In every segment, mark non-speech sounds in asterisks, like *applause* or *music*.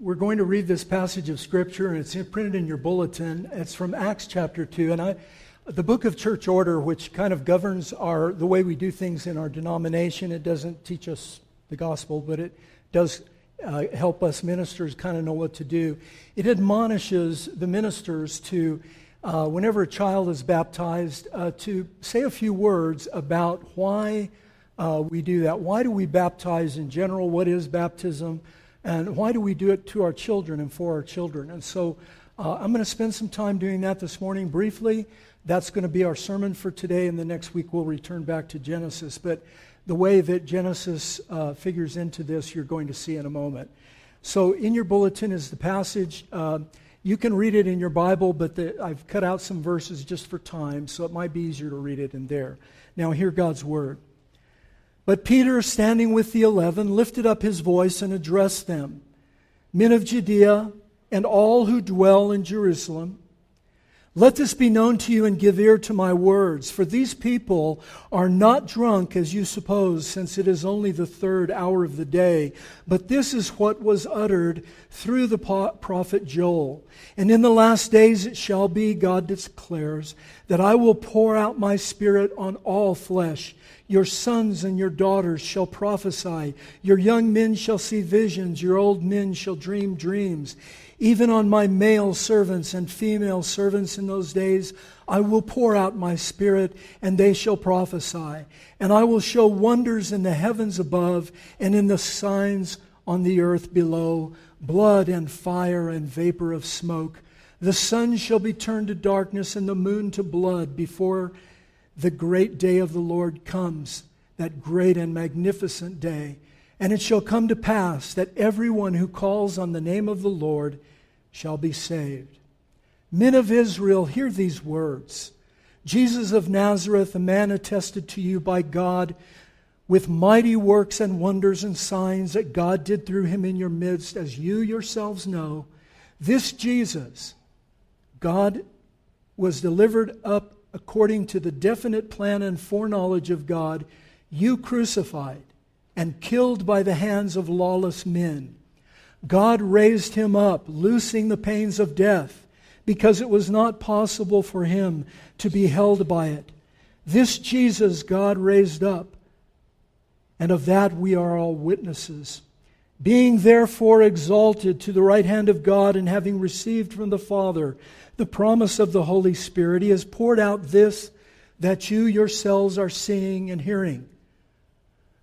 we're going to read this passage of Scripture, and it's printed in your bulletin. It's from Acts chapter 2. And I, the book of church order, which kind of governs our, the way we do things in our denomination, it doesn't teach us the gospel, but it does uh, help us ministers kind of know what to do. It admonishes the ministers to, uh, whenever a child is baptized, uh, to say a few words about why uh, we do that. Why do we baptize in general? What is baptism? And why do we do it to our children and for our children? And so uh, I'm going to spend some time doing that this morning briefly. That's going to be our sermon for today, and the next week we'll return back to Genesis. But the way that Genesis uh, figures into this, you're going to see in a moment. So, in your bulletin is the passage. Uh, you can read it in your Bible, but the, I've cut out some verses just for time, so it might be easier to read it in there. Now, hear God's word. But Peter, standing with the eleven, lifted up his voice and addressed them Men of Judea and all who dwell in Jerusalem, let this be known to you and give ear to my words, for these people are not drunk as you suppose, since it is only the third hour of the day. But this is what was uttered through the prophet Joel. And in the last days it shall be, God declares, that I will pour out my spirit on all flesh. Your sons and your daughters shall prophesy. Your young men shall see visions. Your old men shall dream dreams. Even on my male servants and female servants in those days, I will pour out my spirit, and they shall prophesy. And I will show wonders in the heavens above and in the signs on the earth below blood and fire and vapor of smoke. The sun shall be turned to darkness and the moon to blood before the great day of the Lord comes, that great and magnificent day. And it shall come to pass that everyone who calls on the name of the Lord shall be saved. Men of Israel, hear these words Jesus of Nazareth, a man attested to you by God with mighty works and wonders and signs that God did through him in your midst, as you yourselves know. This Jesus, God was delivered up according to the definite plan and foreknowledge of God, you crucified and killed by the hands of lawless men. God raised him up, loosing the pains of death, because it was not possible for him to be held by it. This Jesus God raised up, and of that we are all witnesses. Being therefore exalted to the right hand of God, and having received from the Father the promise of the Holy Spirit, He has poured out this that you yourselves are seeing and hearing.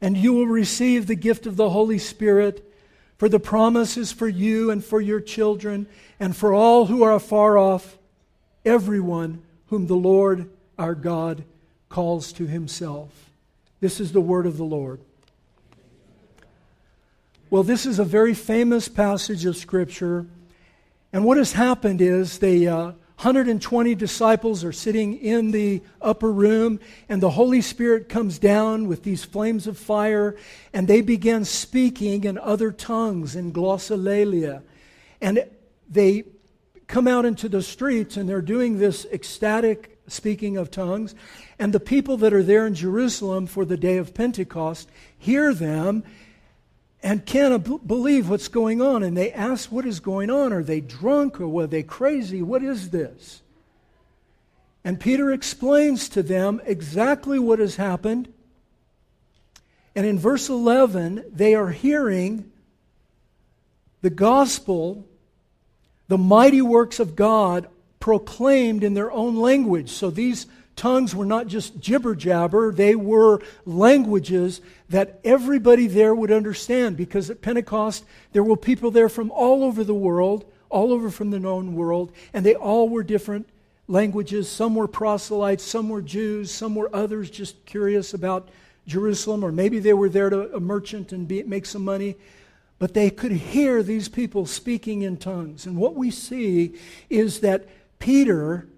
And you will receive the gift of the Holy Spirit, for the promise is for you and for your children, and for all who are afar off, everyone whom the Lord our God calls to himself. This is the word of the Lord. Well, this is a very famous passage of Scripture and what has happened is they, uh, 120 disciples are sitting in the upper room, and the Holy Spirit comes down with these flames of fire, and they begin speaking in other tongues in glossolalia. And they come out into the streets, and they're doing this ecstatic speaking of tongues. And the people that are there in Jerusalem for the day of Pentecost hear them and can't believe what's going on. And they ask, What is going on? Are they drunk or were they crazy? What is this? And Peter explains to them exactly what has happened. And in verse 11, they are hearing the gospel, the mighty works of God proclaimed in their own language. So these tongues were not just jibber jabber, they were languages that everybody there would understand because at Pentecost there were people there from all over the world, all over from the known world, and they all were different languages. Some were proselytes, some were Jews, some were others just curious about Jerusalem, or maybe they were there to a merchant and be, make some money. but they could hear these people speaking in tongues. And what we see is that Peter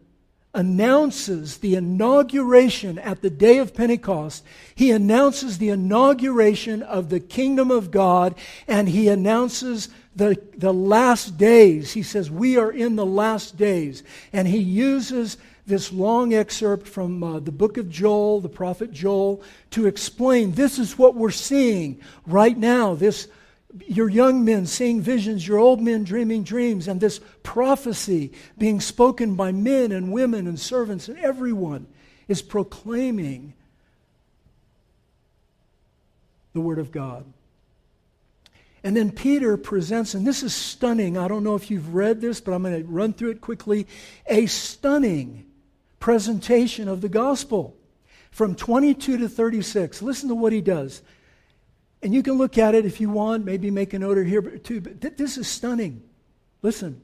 announces the inauguration at the day of Pentecost. He announces the inauguration of the kingdom of God and he announces the, the last days. He says, We are in the last days. And he uses this long excerpt from uh, the book of Joel, the prophet Joel, to explain this is what we're seeing right now. This your young men seeing visions, your old men dreaming dreams, and this prophecy being spoken by men and women and servants, and everyone is proclaiming the Word of God. And then Peter presents, and this is stunning. I don't know if you've read this, but I'm going to run through it quickly. A stunning presentation of the gospel from 22 to 36. Listen to what he does. And you can look at it if you want, maybe make a note here too, but th- this is stunning. Listen.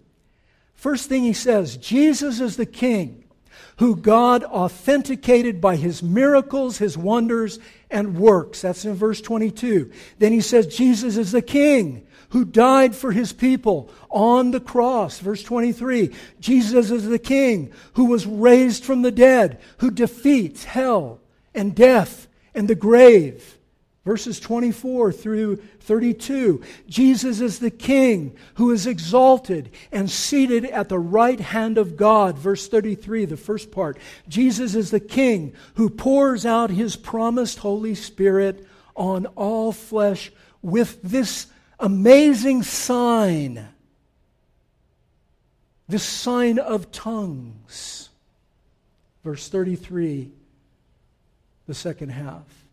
First thing he says Jesus is the King who God authenticated by his miracles, his wonders, and works. That's in verse 22. Then he says Jesus is the King who died for his people on the cross. Verse 23. Jesus is the King who was raised from the dead, who defeats hell and death and the grave. Verses 24 through 32. Jesus is the King who is exalted and seated at the right hand of God. Verse 33, the first part. Jesus is the King who pours out his promised Holy Spirit on all flesh with this amazing sign. This sign of tongues. Verse 33, the second half.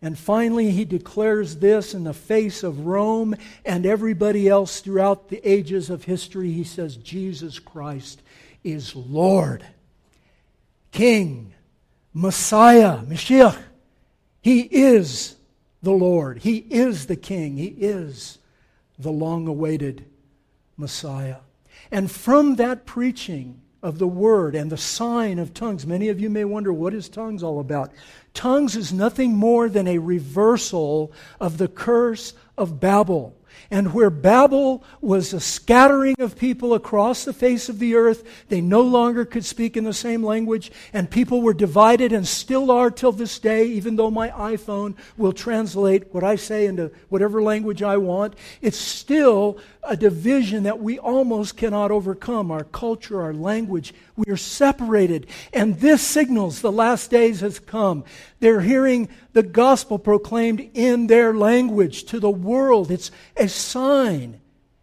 And finally, he declares this in the face of Rome and everybody else throughout the ages of history. He says, Jesus Christ is Lord, King, Messiah, Mashiach. He is the Lord. He is the King. He is the long awaited Messiah. And from that preaching, of the word and the sign of tongues. Many of you may wonder what is tongues all about? Tongues is nothing more than a reversal of the curse of Babel. And where Babel was a scattering of people across the face of the earth, they no longer could speak in the same language, and people were divided and still are till this day, even though my iPhone will translate what I say into whatever language I want. It's still a division that we almost cannot overcome our culture, our language. We are separated. And this signals the last days has come. They're hearing the gospel proclaimed in their language to the world. It's a sign,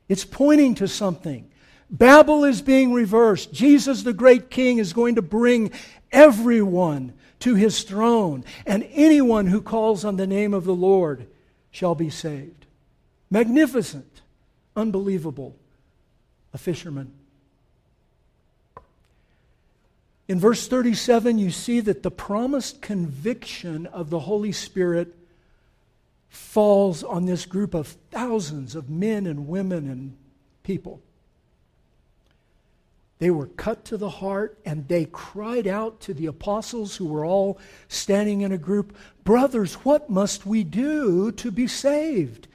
it's pointing to something. Babel is being reversed. Jesus, the great king, is going to bring everyone to his throne, and anyone who calls on the name of the Lord shall be saved. Magnificent. Unbelievable. A fisherman. In verse 37, you see that the promised conviction of the Holy Spirit falls on this group of thousands of men and women and people. They were cut to the heart and they cried out to the apostles who were all standing in a group Brothers, what must we do to be saved?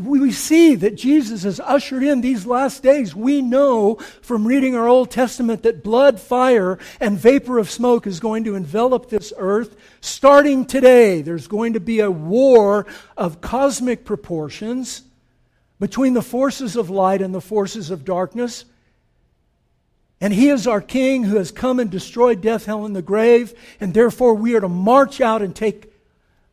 We see that Jesus has ushered in these last days. We know from reading our Old Testament that blood, fire, and vapor of smoke is going to envelop this earth. Starting today, there's going to be a war of cosmic proportions between the forces of light and the forces of darkness. And he is our king who has come and destroyed death, hell, and the grave. And therefore, we are to march out and take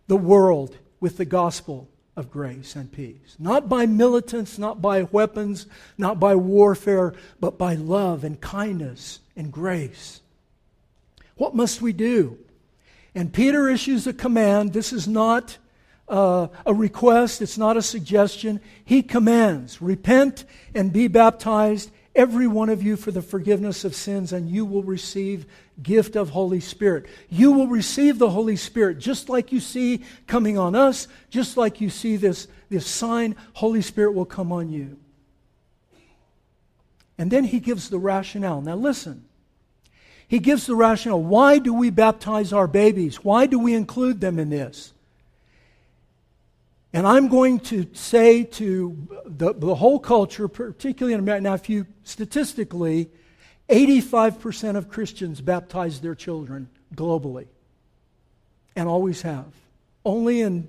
the world with the gospel of grace and peace. Not by militants, not by weapons, not by warfare, but by love and kindness and grace. What must we do? And Peter issues a command. This is not uh, a request, it's not a suggestion. He commands repent and be baptized every one of you for the forgiveness of sins, and you will receive gift of Holy Spirit. You will receive the Holy Spirit just like you see coming on us, just like you see this, this sign, Holy Spirit will come on you. And then he gives the rationale. Now listen. He gives the rationale. Why do we baptize our babies? Why do we include them in this? And I'm going to say to the, the whole culture, particularly in America, now, if you statistically, 85% of Christians baptize their children globally and always have. Only in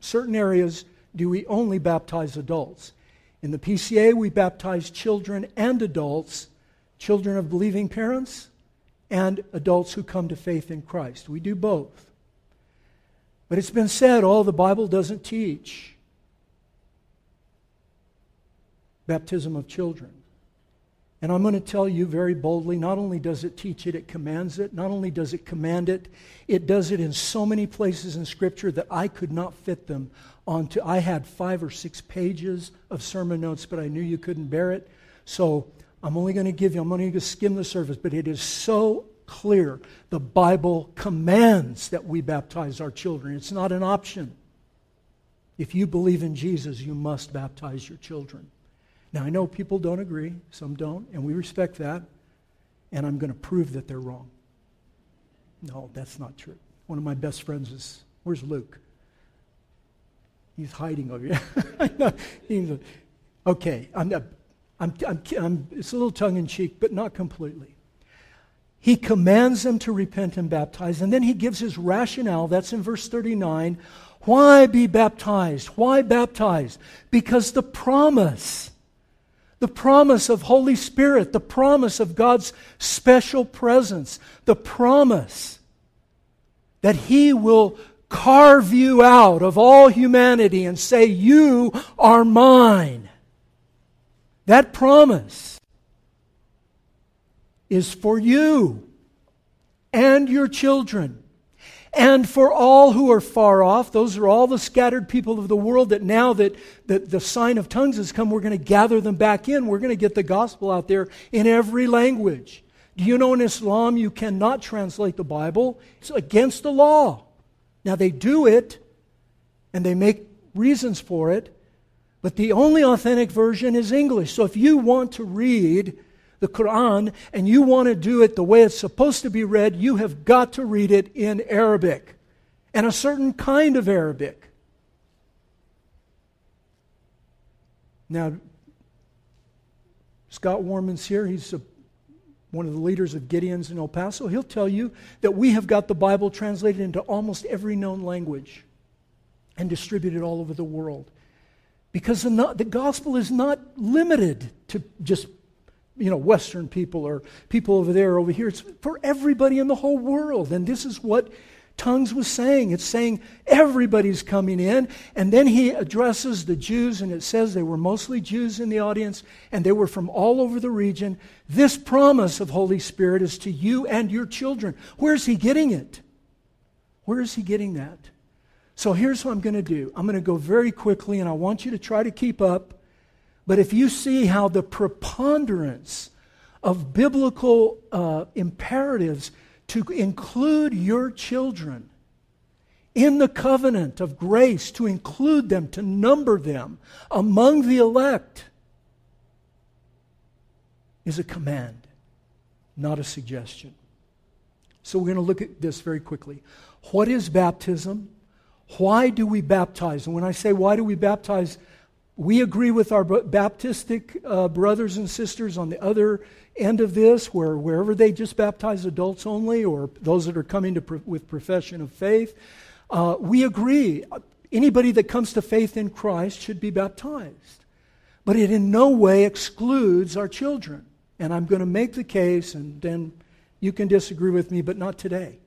certain areas do we only baptize adults. In the PCA, we baptize children and adults, children of believing parents and adults who come to faith in Christ. We do both. But it's been said, oh, the Bible doesn't teach baptism of children. And I'm going to tell you very boldly not only does it teach it, it commands it. Not only does it command it, it does it in so many places in Scripture that I could not fit them onto. I had five or six pages of sermon notes, but I knew you couldn't bear it. So I'm only going to give you, I'm only going to skim the surface, but it is so clear. The Bible commands that we baptize our children, it's not an option. If you believe in Jesus, you must baptize your children. Now, I know people don't agree, some don't, and we respect that, and I'm going to prove that they're wrong. No, that's not true. One of my best friends is, where's Luke? He's hiding over here. *laughs* okay, I'm, I'm, I'm, I'm, it's a little tongue in cheek, but not completely. He commands them to repent and baptize, and then he gives his rationale. That's in verse 39. Why be baptized? Why baptize? Because the promise the promise of Holy Spirit, the promise of God's special presence, the promise that He will carve you out of all humanity and say, You are mine. That promise is for you and your children and for all who are far off, those are all the scattered people of the world that now that the, the sign of tongues has come, we're going to gather them back in. We're going to get the gospel out there in every language. Do you know in Islam you cannot translate the Bible? It's against the law. Now they do it and they make reasons for it, but the only authentic version is English. So if you want to read the Quran and you want to do it the way it's supposed to be read, you have got to read it in Arabic and a certain kind of Arabic. Now, Scott Warman's here. He's a, one of the leaders of Gideons in El Paso. He'll tell you that we have got the Bible translated into almost every known language and distributed all over the world. Because the, the gospel is not limited to just you know, Western people or people over there, over here. It's for everybody in the whole world. And this is what Tongues was saying. It's saying everybody's coming in. And then he addresses the Jews, and it says they were mostly Jews in the audience, and they were from all over the region. This promise of Holy Spirit is to you and your children. Where's he getting it? Where is he getting that? So here's what I'm going to do I'm going to go very quickly, and I want you to try to keep up. But if you see how the preponderance of biblical uh, imperatives to include your children in the covenant of grace, to include them, to number them among the elect, is a command, not a suggestion. So we're going to look at this very quickly. What is baptism? Why do we baptize? And when I say why do we baptize, we agree with our Baptistic uh, brothers and sisters on the other end of this, where wherever they just baptize adults only, or those that are coming to pro- with profession of faith, uh, we agree. Anybody that comes to faith in Christ should be baptized. But it in no way excludes our children. And I'm going to make the case, and then you can disagree with me, but not today.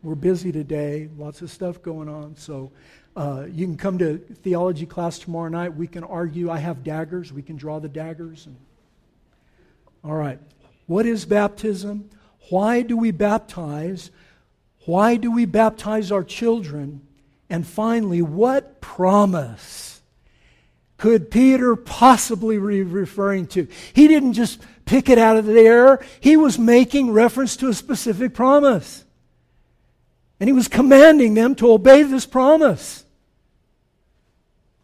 We're busy today, lots of stuff going on. So uh, you can come to theology class tomorrow night. We can argue. I have daggers. We can draw the daggers. And... All right. What is baptism? Why do we baptize? Why do we baptize our children? And finally, what promise could Peter possibly be referring to? He didn't just pick it out of the air, he was making reference to a specific promise. And he was commanding them to obey this promise.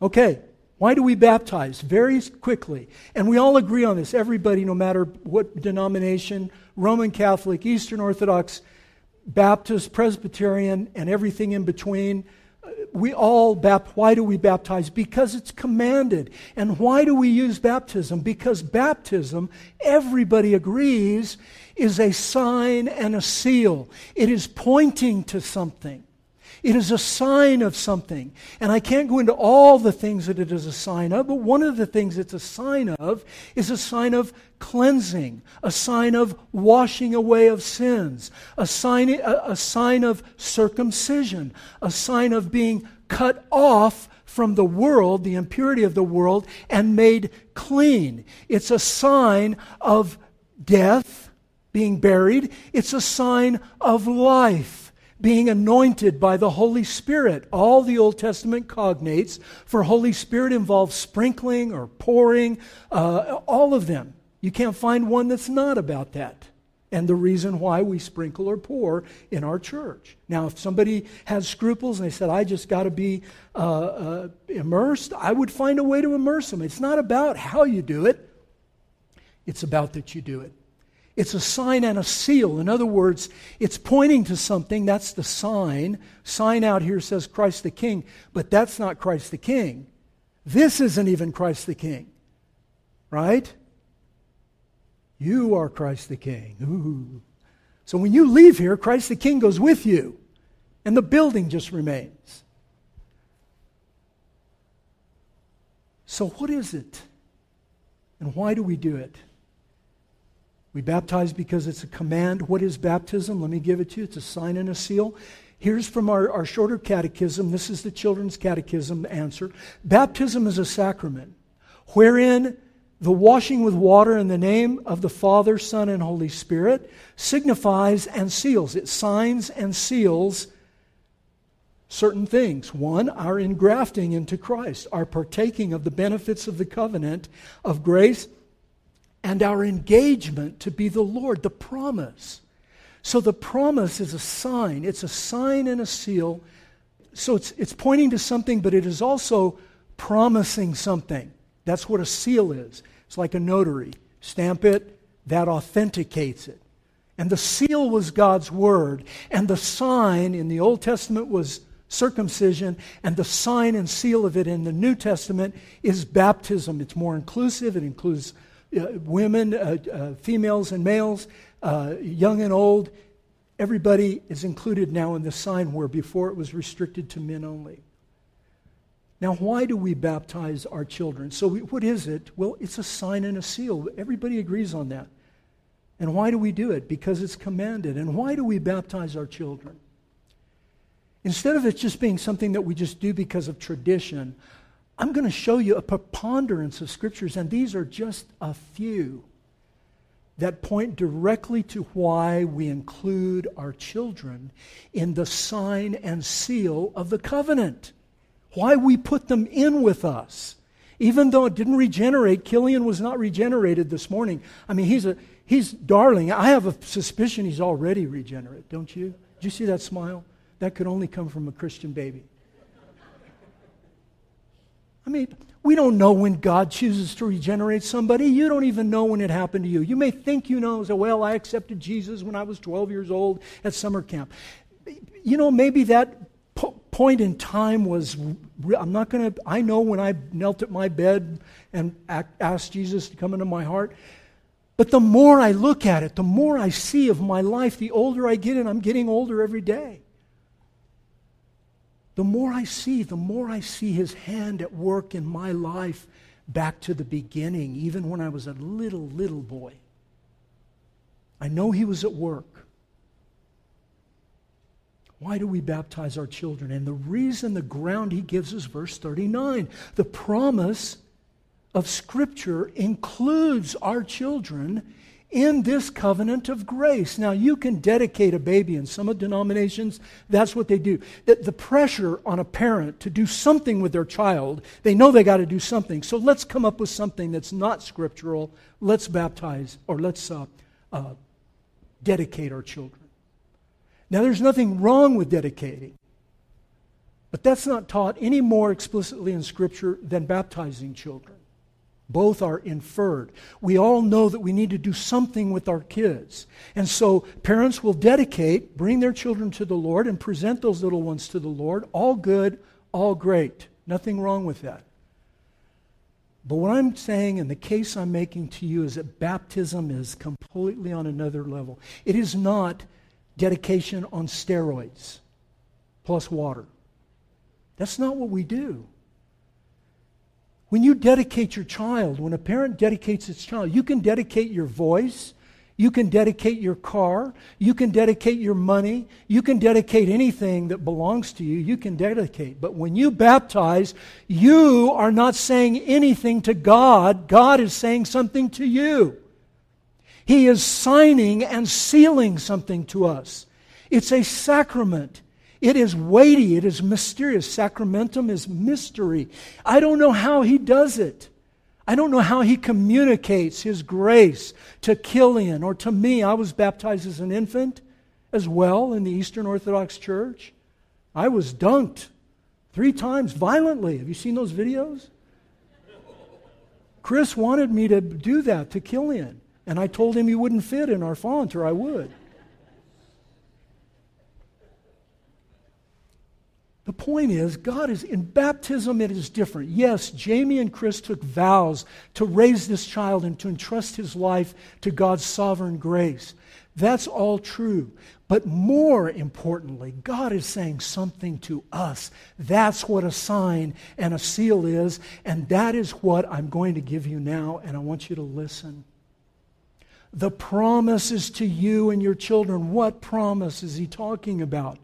Okay, why do we baptize? Very quickly. And we all agree on this. Everybody, no matter what denomination, Roman Catholic, Eastern Orthodox, Baptist, Presbyterian, and everything in between, we all bap- why do we baptize? Because it's commanded. And why do we use baptism? Because baptism, everybody agrees, is a sign and a seal. It is pointing to something. It is a sign of something. And I can't go into all the things that it is a sign of, but one of the things it's a sign of is a sign of cleansing, a sign of washing away of sins, a sign, a, a sign of circumcision, a sign of being cut off from the world, the impurity of the world, and made clean. It's a sign of death, being buried. It's a sign of life being anointed by the Holy Spirit. All the Old Testament cognates for Holy Spirit involve sprinkling or pouring, uh, all of them. You can't find one that's not about that. And the reason why we sprinkle or pour in our church. Now, if somebody has scruples and they said, I just got to be uh, uh, immersed, I would find a way to immerse them. It's not about how you do it, it's about that you do it. It's a sign and a seal. In other words, it's pointing to something. That's the sign. Sign out here says Christ the King, but that's not Christ the King. This isn't even Christ the King. Right? You are Christ the King. Ooh. So when you leave here, Christ the King goes with you, and the building just remains. So, what is it? And why do we do it? We baptize because it's a command. What is baptism? Let me give it to you. It's a sign and a seal. Here's from our, our shorter catechism. This is the children's catechism answer. Baptism is a sacrament wherein the washing with water in the name of the Father, Son, and Holy Spirit signifies and seals. It signs and seals certain things. One, our engrafting into Christ, our partaking of the benefits of the covenant of grace and our engagement to be the Lord, the promise. So the promise is a sign, it's a sign and a seal. So it's, it's pointing to something, but it is also promising something. That's what a seal is. It's like a notary. Stamp it, that authenticates it. And the seal was God's word. And the sign in the Old Testament was circumcision. And the sign and seal of it in the New Testament is baptism. It's more inclusive, it includes women, uh, uh, females and males, uh, young and old. Everybody is included now in the sign where before it was restricted to men only. Now, why do we baptize our children? So, we, what is it? Well, it's a sign and a seal. Everybody agrees on that. And why do we do it? Because it's commanded. And why do we baptize our children? Instead of it just being something that we just do because of tradition, I'm going to show you a preponderance of scriptures, and these are just a few that point directly to why we include our children in the sign and seal of the covenant. Why we put them in with us. Even though it didn't regenerate, Killian was not regenerated this morning. I mean, he's a he's darling. I have a suspicion he's already regenerate, don't you? Did you see that smile? That could only come from a Christian baby. I mean, we don't know when God chooses to regenerate somebody. You don't even know when it happened to you. You may think you know, say, well, I accepted Jesus when I was 12 years old at summer camp. You know, maybe that po- point in time was, I'm not going to, I know when I knelt at my bed and asked Jesus to come into my heart. But the more I look at it, the more I see of my life, the older I get, and I'm getting older every day the more I see, the more I see his hand at work in my life back to the beginning, even when I was a little, little boy. I know he was at work. Why do we baptize our children? And the reason, the ground he gives us, verse 39. The promise of Scripture includes our children in this covenant of grace. Now, you can dedicate a baby in some denominations, that's what they do. The, the pressure on a parent to do something with their child, they know they got to do something. So let's come up with something that's not scriptural. Let's baptize or let's uh, uh, dedicate our children. Now, there's nothing wrong with dedicating, but that's not taught any more explicitly in Scripture than baptizing children. Both are inferred. We all know that we need to do something with our kids. And so parents will dedicate, bring their children to the Lord, and present those little ones to the Lord. All good, all great. Nothing wrong with that. But what I'm saying and the case I'm making to you is that baptism is completely on another level. It is not dedication on steroids plus water. That's not what we do. When you dedicate your child, when a parent dedicates its child, you can dedicate your voice, you can dedicate your car, you can dedicate your money, you can dedicate anything that belongs to you, you can dedicate. But when you baptize, you are not saying anything to God, God is saying something to you. He is signing and sealing something to us. It's a sacrament. It is weighty, it is mysterious. Sacramentum is mystery. I don't know how he does it. I don't know how he communicates his grace to Killian or to me. I was baptized as an infant as well in the Eastern Orthodox Church. I was dunked three times violently. Have you seen those videos? Chris wanted me to do that to Killian, and I told him he wouldn't fit in our font, or I would. The point is, God is in baptism, it is different. Yes, Jamie and Chris took vows to raise this child and to entrust his life to God's sovereign grace. That's all true. But more importantly, God is saying something to us. That's what a sign and a seal is, and that is what I'm going to give you now, and I want you to listen. The promise is to you and your children. What promise is he talking about?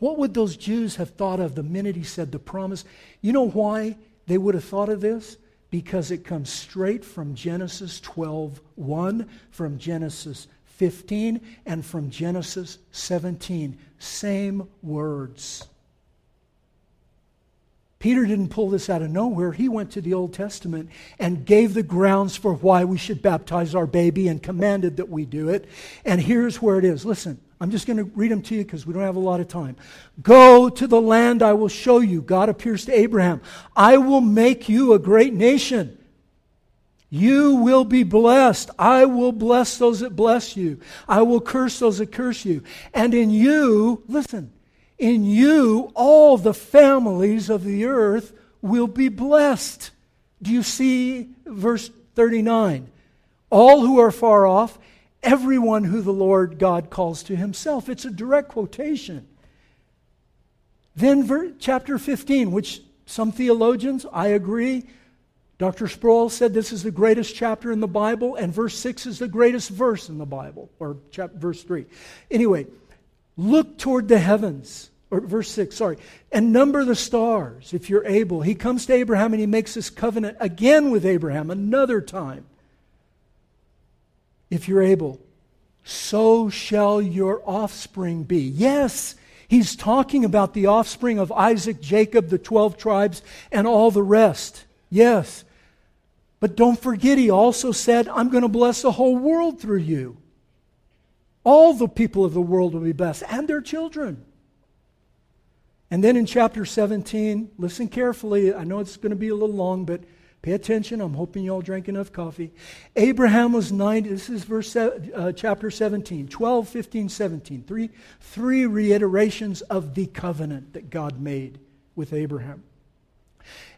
What would those Jews have thought of the minute he said the promise? You know why they would have thought of this? Because it comes straight from Genesis 12 1, from Genesis 15, and from Genesis 17. Same words. Peter didn't pull this out of nowhere. He went to the Old Testament and gave the grounds for why we should baptize our baby and commanded that we do it. And here's where it is. Listen, I'm just going to read them to you because we don't have a lot of time. Go to the land I will show you. God appears to Abraham. I will make you a great nation. You will be blessed. I will bless those that bless you. I will curse those that curse you. And in you, listen, in you, all the families of the earth will be blessed. Do you see verse 39? All who are far off everyone who the Lord God calls to himself. It's a direct quotation. Then, ver- chapter 15, which some theologians, I agree, Dr. Sproul said this is the greatest chapter in the Bible, and verse 6 is the greatest verse in the Bible, or chapter, verse 3. Anyway, look toward the heavens, or verse 6, sorry, and number the stars if you're able. He comes to Abraham and he makes this covenant again with Abraham another time if you're able. So shall your offspring be. Yes, he's talking about the offspring of Isaac, Jacob, the 12 tribes, and all the rest. Yes. But don't forget, he also said, I'm going to bless the whole world through you. All the people of the world will be blessed, and their children. And then in chapter 17, listen carefully. I know it's going to be a little long, but Pay attention. I'm hoping you all drank enough coffee. Abraham was 90. This is verse uh, chapter 17, 12, 15, 17. Three, three reiterations of the covenant that God made with Abraham.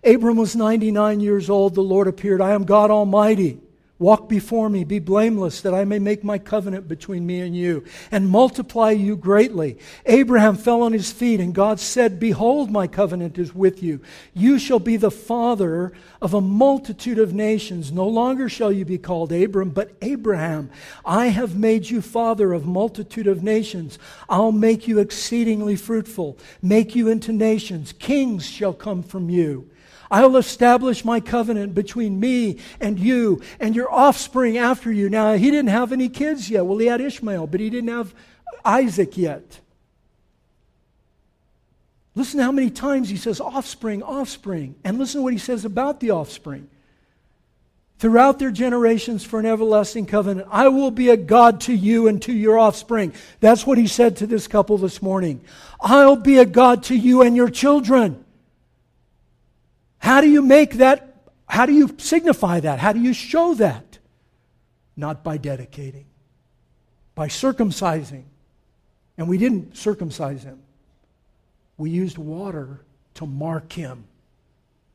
Abram was 99 years old. The Lord appeared. I am God Almighty. Walk before me, be blameless, that I may make my covenant between me and you, and multiply you greatly. Abraham fell on his feet, and God said, Behold, my covenant is with you. You shall be the father of a multitude of nations. No longer shall you be called Abram, but Abraham. I have made you father of multitude of nations. I'll make you exceedingly fruitful, make you into nations. Kings shall come from you. I'll establish my covenant between me and you and your offspring after you. Now, he didn't have any kids yet. Well, he had Ishmael, but he didn't have Isaac yet. Listen to how many times he says offspring, offspring. And listen to what he says about the offspring. Throughout their generations for an everlasting covenant, I will be a God to you and to your offspring. That's what he said to this couple this morning. I'll be a God to you and your children. How do you make that? How do you signify that? How do you show that? Not by dedicating, by circumcising. And we didn't circumcise him, we used water to mark him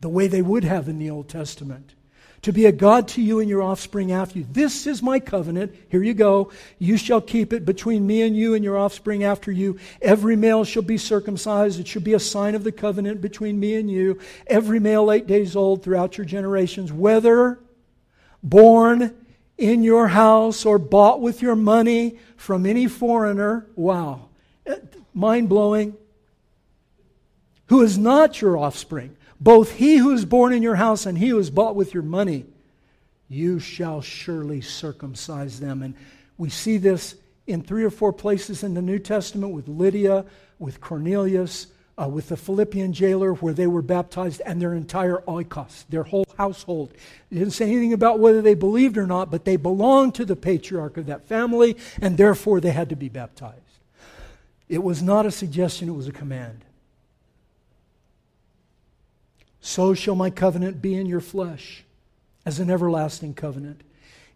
the way they would have in the Old Testament to be a God to you and your offspring after you. This is my covenant. Here you go. You shall keep it between me and you and your offspring after you. Every male shall be circumcised. It should be a sign of the covenant between me and you. Every male eight days old throughout your generations, whether born in your house or bought with your money from any foreigner. Wow. Mind blowing. Who is not your offspring both he who is born in your house and he who is bought with your money, you shall surely circumcise them. And we see this in three or four places in the New Testament with Lydia, with Cornelius, uh, with the Philippian jailer, where they were baptized, and their entire oikos, their whole household. It didn't say anything about whether they believed or not, but they belonged to the patriarch of that family, and therefore they had to be baptized. It was not a suggestion, it was a command. So shall my covenant be in your flesh as an everlasting covenant.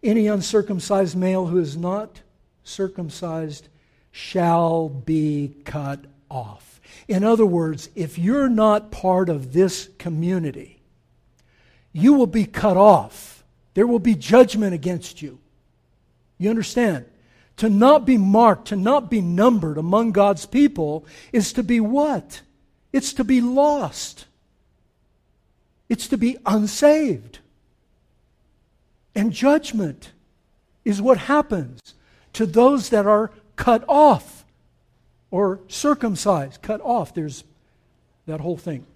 Any uncircumcised male who is not circumcised shall be cut off. In other words, if you're not part of this community, you will be cut off. There will be judgment against you. You understand? To not be marked, to not be numbered among God's people is to be what? It's to be lost. It's to be unsaved. And judgment is what happens to those that are cut off or circumcised. Cut off. There's that whole thing.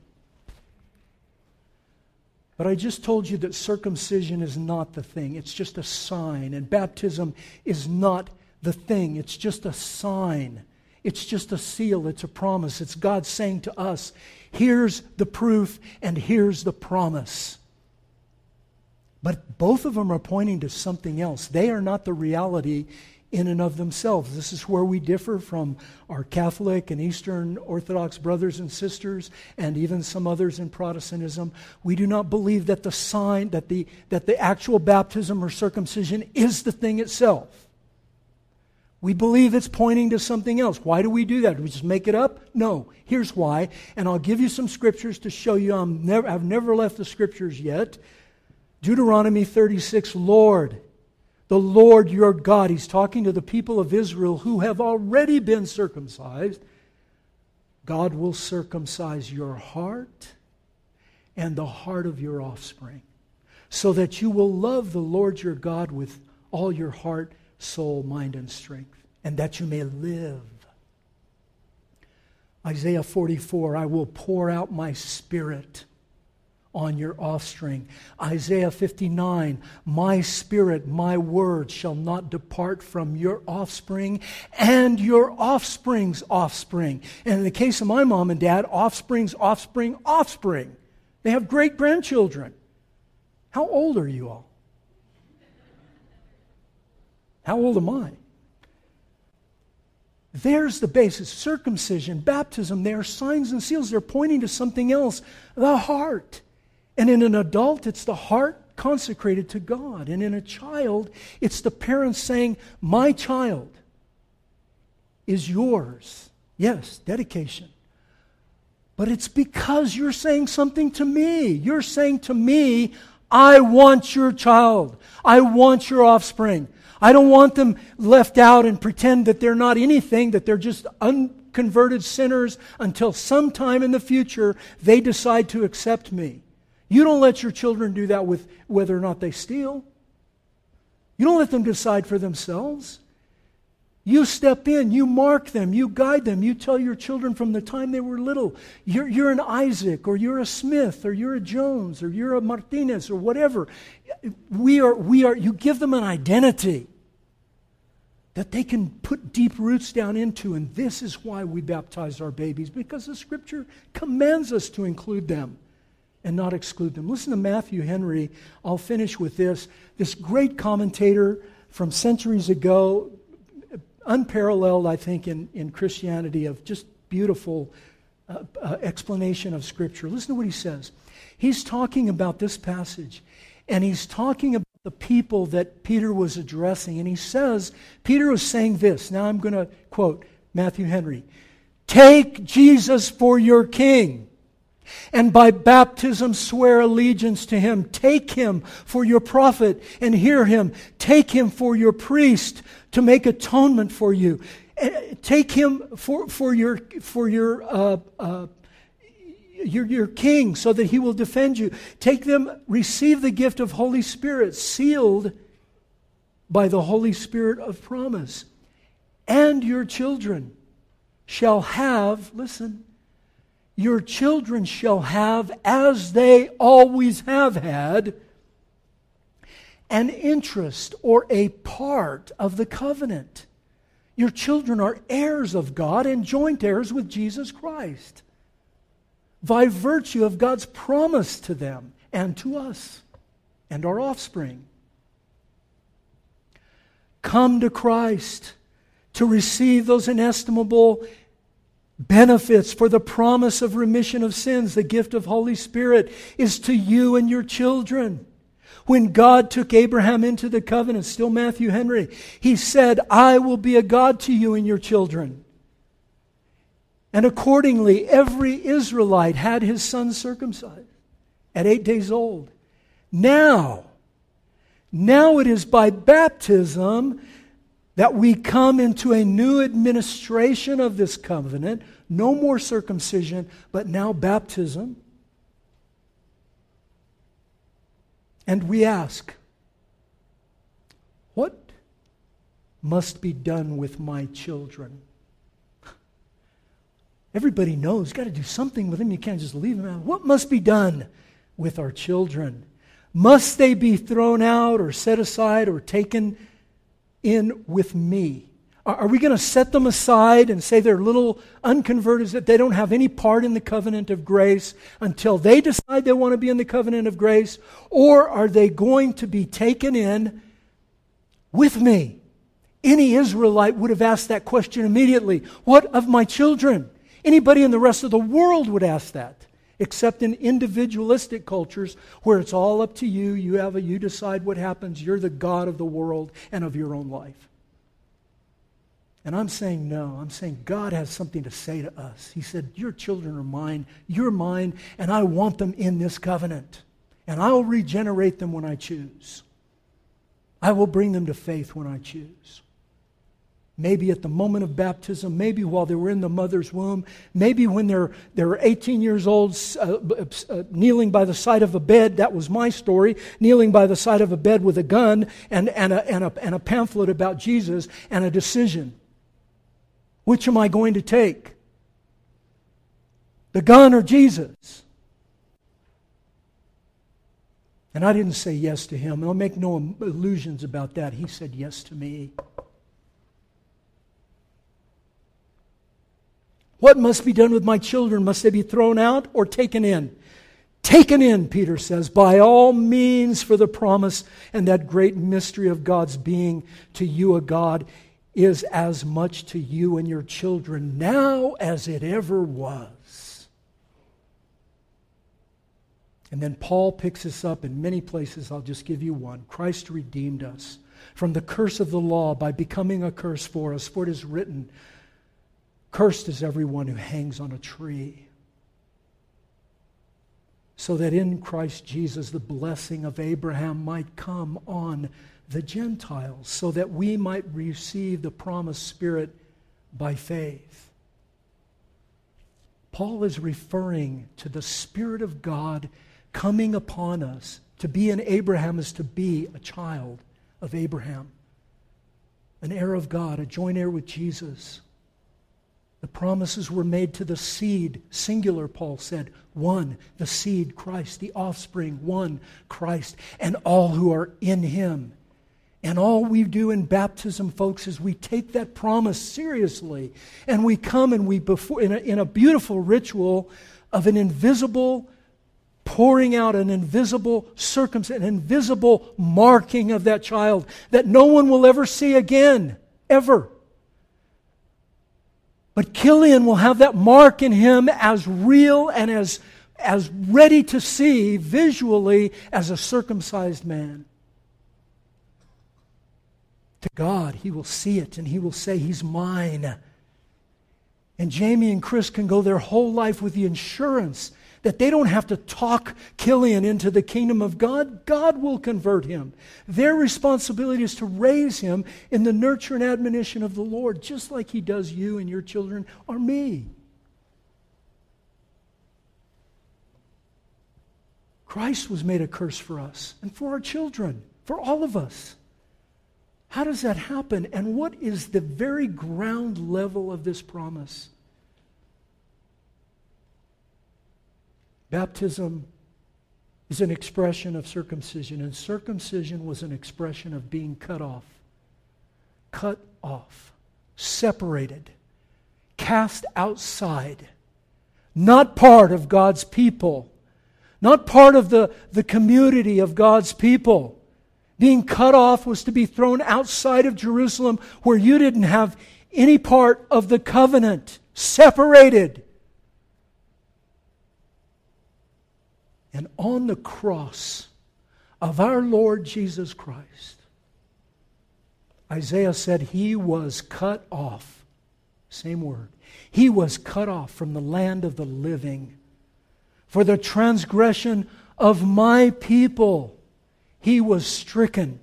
But I just told you that circumcision is not the thing. It's just a sign. And baptism is not the thing. It's just a sign. It's just a seal. It's a promise. It's God saying to us, Here's the proof, and here's the promise. But both of them are pointing to something else. They are not the reality in and of themselves. This is where we differ from our Catholic and Eastern Orthodox brothers and sisters and even some others in Protestantism. We do not believe that the sign, that the, that the actual baptism or circumcision is the thing itself. We believe it's pointing to something else. Why do we do that? Do we just make it up? No. Here's why. And I'll give you some scriptures to show you I'm never, I've never left the scriptures yet. Deuteronomy 36 Lord, the Lord your God, he's talking to the people of Israel who have already been circumcised. God will circumcise your heart and the heart of your offspring, so that you will love the Lord your God with all your heart soul, mind, and strength, and that you may live. Isaiah 44 I will pour out my spirit on your offspring. Isaiah 59 My spirit, my word shall not depart from your offspring and your offspring's offspring. And in the case of my mom and dad, offspring's offspring, offspring. They have great grandchildren. How old are you all? How old am I? There's the basis. Circumcision, baptism, they are signs and seals. They're pointing to something else the heart. And in an adult, it's the heart consecrated to God. And in a child, it's the parents saying, My child is yours. Yes, dedication. But it's because you're saying something to me. You're saying to me, I want your child. I want your offspring. I don't want them left out and pretend that they're not anything, that they're just unconverted sinners until sometime in the future they decide to accept me. You don't let your children do that with whether or not they steal. You don't let them decide for themselves. You step in, you mark them, you guide them, you tell your children from the time they were little, you're, you're an Isaac, or you're a Smith, or you're a Jones, or you're a Martinez, or whatever. We are, we are, you give them an identity that they can put deep roots down into, and this is why we baptize our babies, because the scripture commands us to include them and not exclude them. Listen to Matthew Henry. I'll finish with this. This great commentator from centuries ago unparalleled, I think, in, in Christianity of just beautiful uh, uh, explanation of Scripture. Listen to what he says. He's talking about this passage, and he's talking about the people that Peter was addressing. And he says, Peter was saying this. Now I'm going to quote Matthew Henry Take Jesus for your king, and by baptism swear allegiance to him. Take him for your prophet, and hear him. Take him for your priest to make atonement for you. Eh, take him for, for your, for your uh, uh, your, your king so that he will defend you. Take them, receive the gift of Holy Spirit, sealed by the Holy Spirit of promise. And your children shall have, listen, your children shall have, as they always have had, an interest or a part of the covenant. Your children are heirs of God and joint heirs with Jesus Christ by virtue of God's promise to them and to us and our offspring. Come to Christ to receive those inestimable benefits for the promise of remission of sins. The gift of Holy Spirit is to you and your children. When God took Abraham into the covenant, still Matthew Henry, he said, I will be a God to you and your children. And accordingly, every Israelite had his son circumcised at eight days old. Now, now it is by baptism that we come into a new administration of this covenant. No more circumcision, but now baptism. And we ask, what must be done with my children? Everybody knows, got to do something with them. You can't just leave them out. What must be done with our children? Must they be thrown out or set aside or taken in with me? Are, we going to set them aside and say they're little unconverted, that they don't have any part in the covenant of grace until they decide they want to be in the covenant of grace? Or are they going to be taken in with me? Any Israelite would have asked that question immediately. What of my children? Anybody in the rest of the world would ask that, except in individualistic cultures where it's all up to you. You have a, you decide what happens. You're the God of the world and of your own life. And I'm saying no. I'm saying God has something to say to us. He said, Your children are mine, you're mine, and I want them in this covenant. And I'll regenerate them when I choose. I will bring them to faith when I choose maybe at the moment of baptism, maybe while they were in the mother's womb, maybe when they're, they're 18 years old, uh, uh, kneeling by the side of a bed. That was my story, kneeling by the side of a bed with a gun and, and, a, and, a, and a pamphlet about Jesus and a decision. Which am I going to take? The gun or Jesus? And I didn't say yes to him. I'll make no illusions about that. He said yes to me. What must be done with my children? Must they be thrown out or taken in? Taken in, Peter says, by all means for the promise and that great mystery of God's being to you a God is as much to you and your children now as it ever was. And then Paul picks us up in many places. I'll just give you one. Christ redeemed us from the curse of the law by becoming a curse for us, for it is written, Cursed is everyone who hangs on a tree. So that in Christ Jesus the blessing of Abraham might come on the Gentiles, so that we might receive the promised Spirit by faith. Paul is referring to the Spirit of God coming upon us. To be in Abraham is to be a child of Abraham, an heir of God, a joint heir with Jesus. The promises were made to the seed, singular, Paul said. One, the seed, Christ, the offspring, one, Christ, and all who are in him. And all we do in baptism, folks, is we take that promise seriously. And we come and we, before, in a, in a beautiful ritual of an invisible pouring out an invisible circumstance, an invisible marking of that child that no one will ever see again, ever. But Killian will have that mark in him as real and as as ready to see visually as a circumcised man. To God, he will see it and he will say, He's mine. And Jamie and Chris can go their whole life with the assurance that they don't have to talk Killian into the kingdom of God. God will convert him. Their responsibility is to raise him in the nurture and admonition of the Lord, just like he does you and your children or me. Christ was made a curse for us and for our children, for all of us. How does that happen? And what is the very ground level of this promise? Baptism is an expression of circumcision, and circumcision was an expression of being cut off. Cut off, separated, cast outside, not part of God's people, not part of the, the community of God's people. Being cut off was to be thrown outside of Jerusalem where you didn't have any part of the covenant, separated. And on the cross of our Lord Jesus Christ, Isaiah said he was cut off. Same word. He was cut off from the land of the living. For the transgression of my people, he was stricken.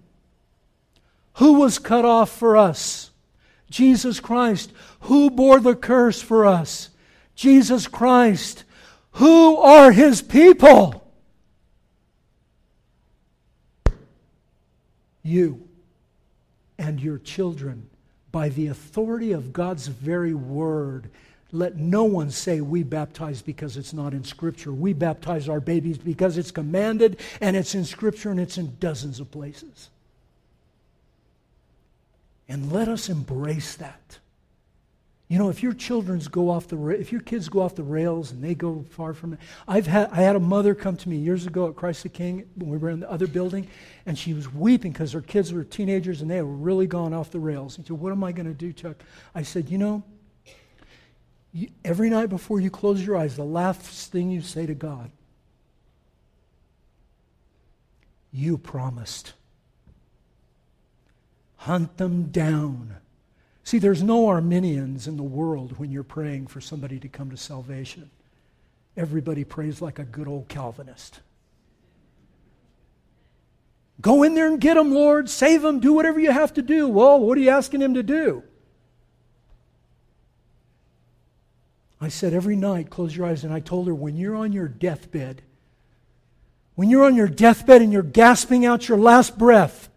Who was cut off for us? Jesus Christ. Who bore the curse for us? Jesus Christ. Who are his people? You and your children by the authority of God's very word. Let no one say we baptize because it's not in Scripture. We baptize our babies because it's commanded and it's in Scripture and it's in dozens of places. And let us embrace that. You know, if your children's go off the if your kids go off the rails and they go far from it. I've had I had a mother come to me years ago at Christ the King when we were in the other building, and she was weeping because her kids were teenagers and they were really gone off the rails. And she said, "What am I going to do, Chuck?" I said, "You know, you, every night before you close your eyes, the last thing you say to God, you promised. Hunt them down." See, there's no Arminians in the world when you're praying for somebody to come to salvation. Everybody prays like a good old Calvinist. Go in there and get them, Lord. Save them. Do whatever you have to do. Well, what are you asking him to do? I said every night, close your eyes, and I told her, when you're on your deathbed, when you're on your deathbed and you're gasping out your last breath,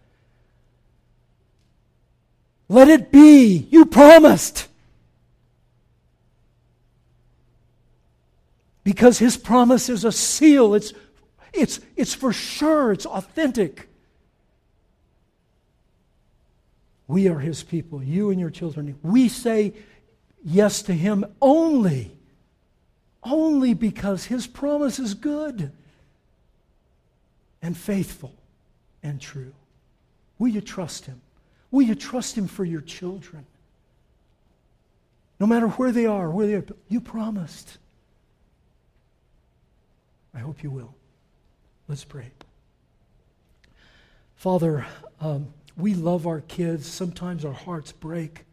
let it be. You promised. Because his promise is a seal. It's, it's, it's for sure. It's authentic. We are his people, you and your children. We say yes to him only, only because his promise is good and faithful and true. Will you trust him? Will you trust Him for your children? No matter where they are, where they are, you promised. I hope you will. Let's pray. Father, um, we love our kids. Sometimes our hearts break.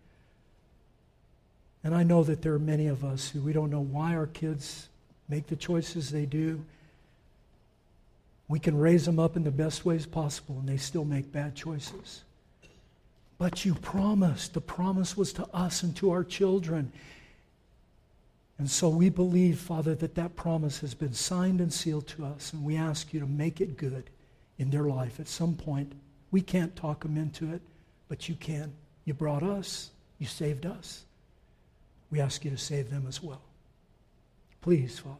And I know that there are many of us who we don't know why our kids make the choices they do. We can raise them up in the best ways possible, and they still make bad choices. But you promised. The promise was to us and to our children. And so we believe, Father, that that promise has been signed and sealed to us, and we ask you to make it good in their life at some point. We can't talk them into it, but you can. You brought us, you saved us. We ask you to save them as well. Please, Father,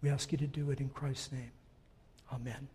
we ask you to do it in Christ's name. Amen.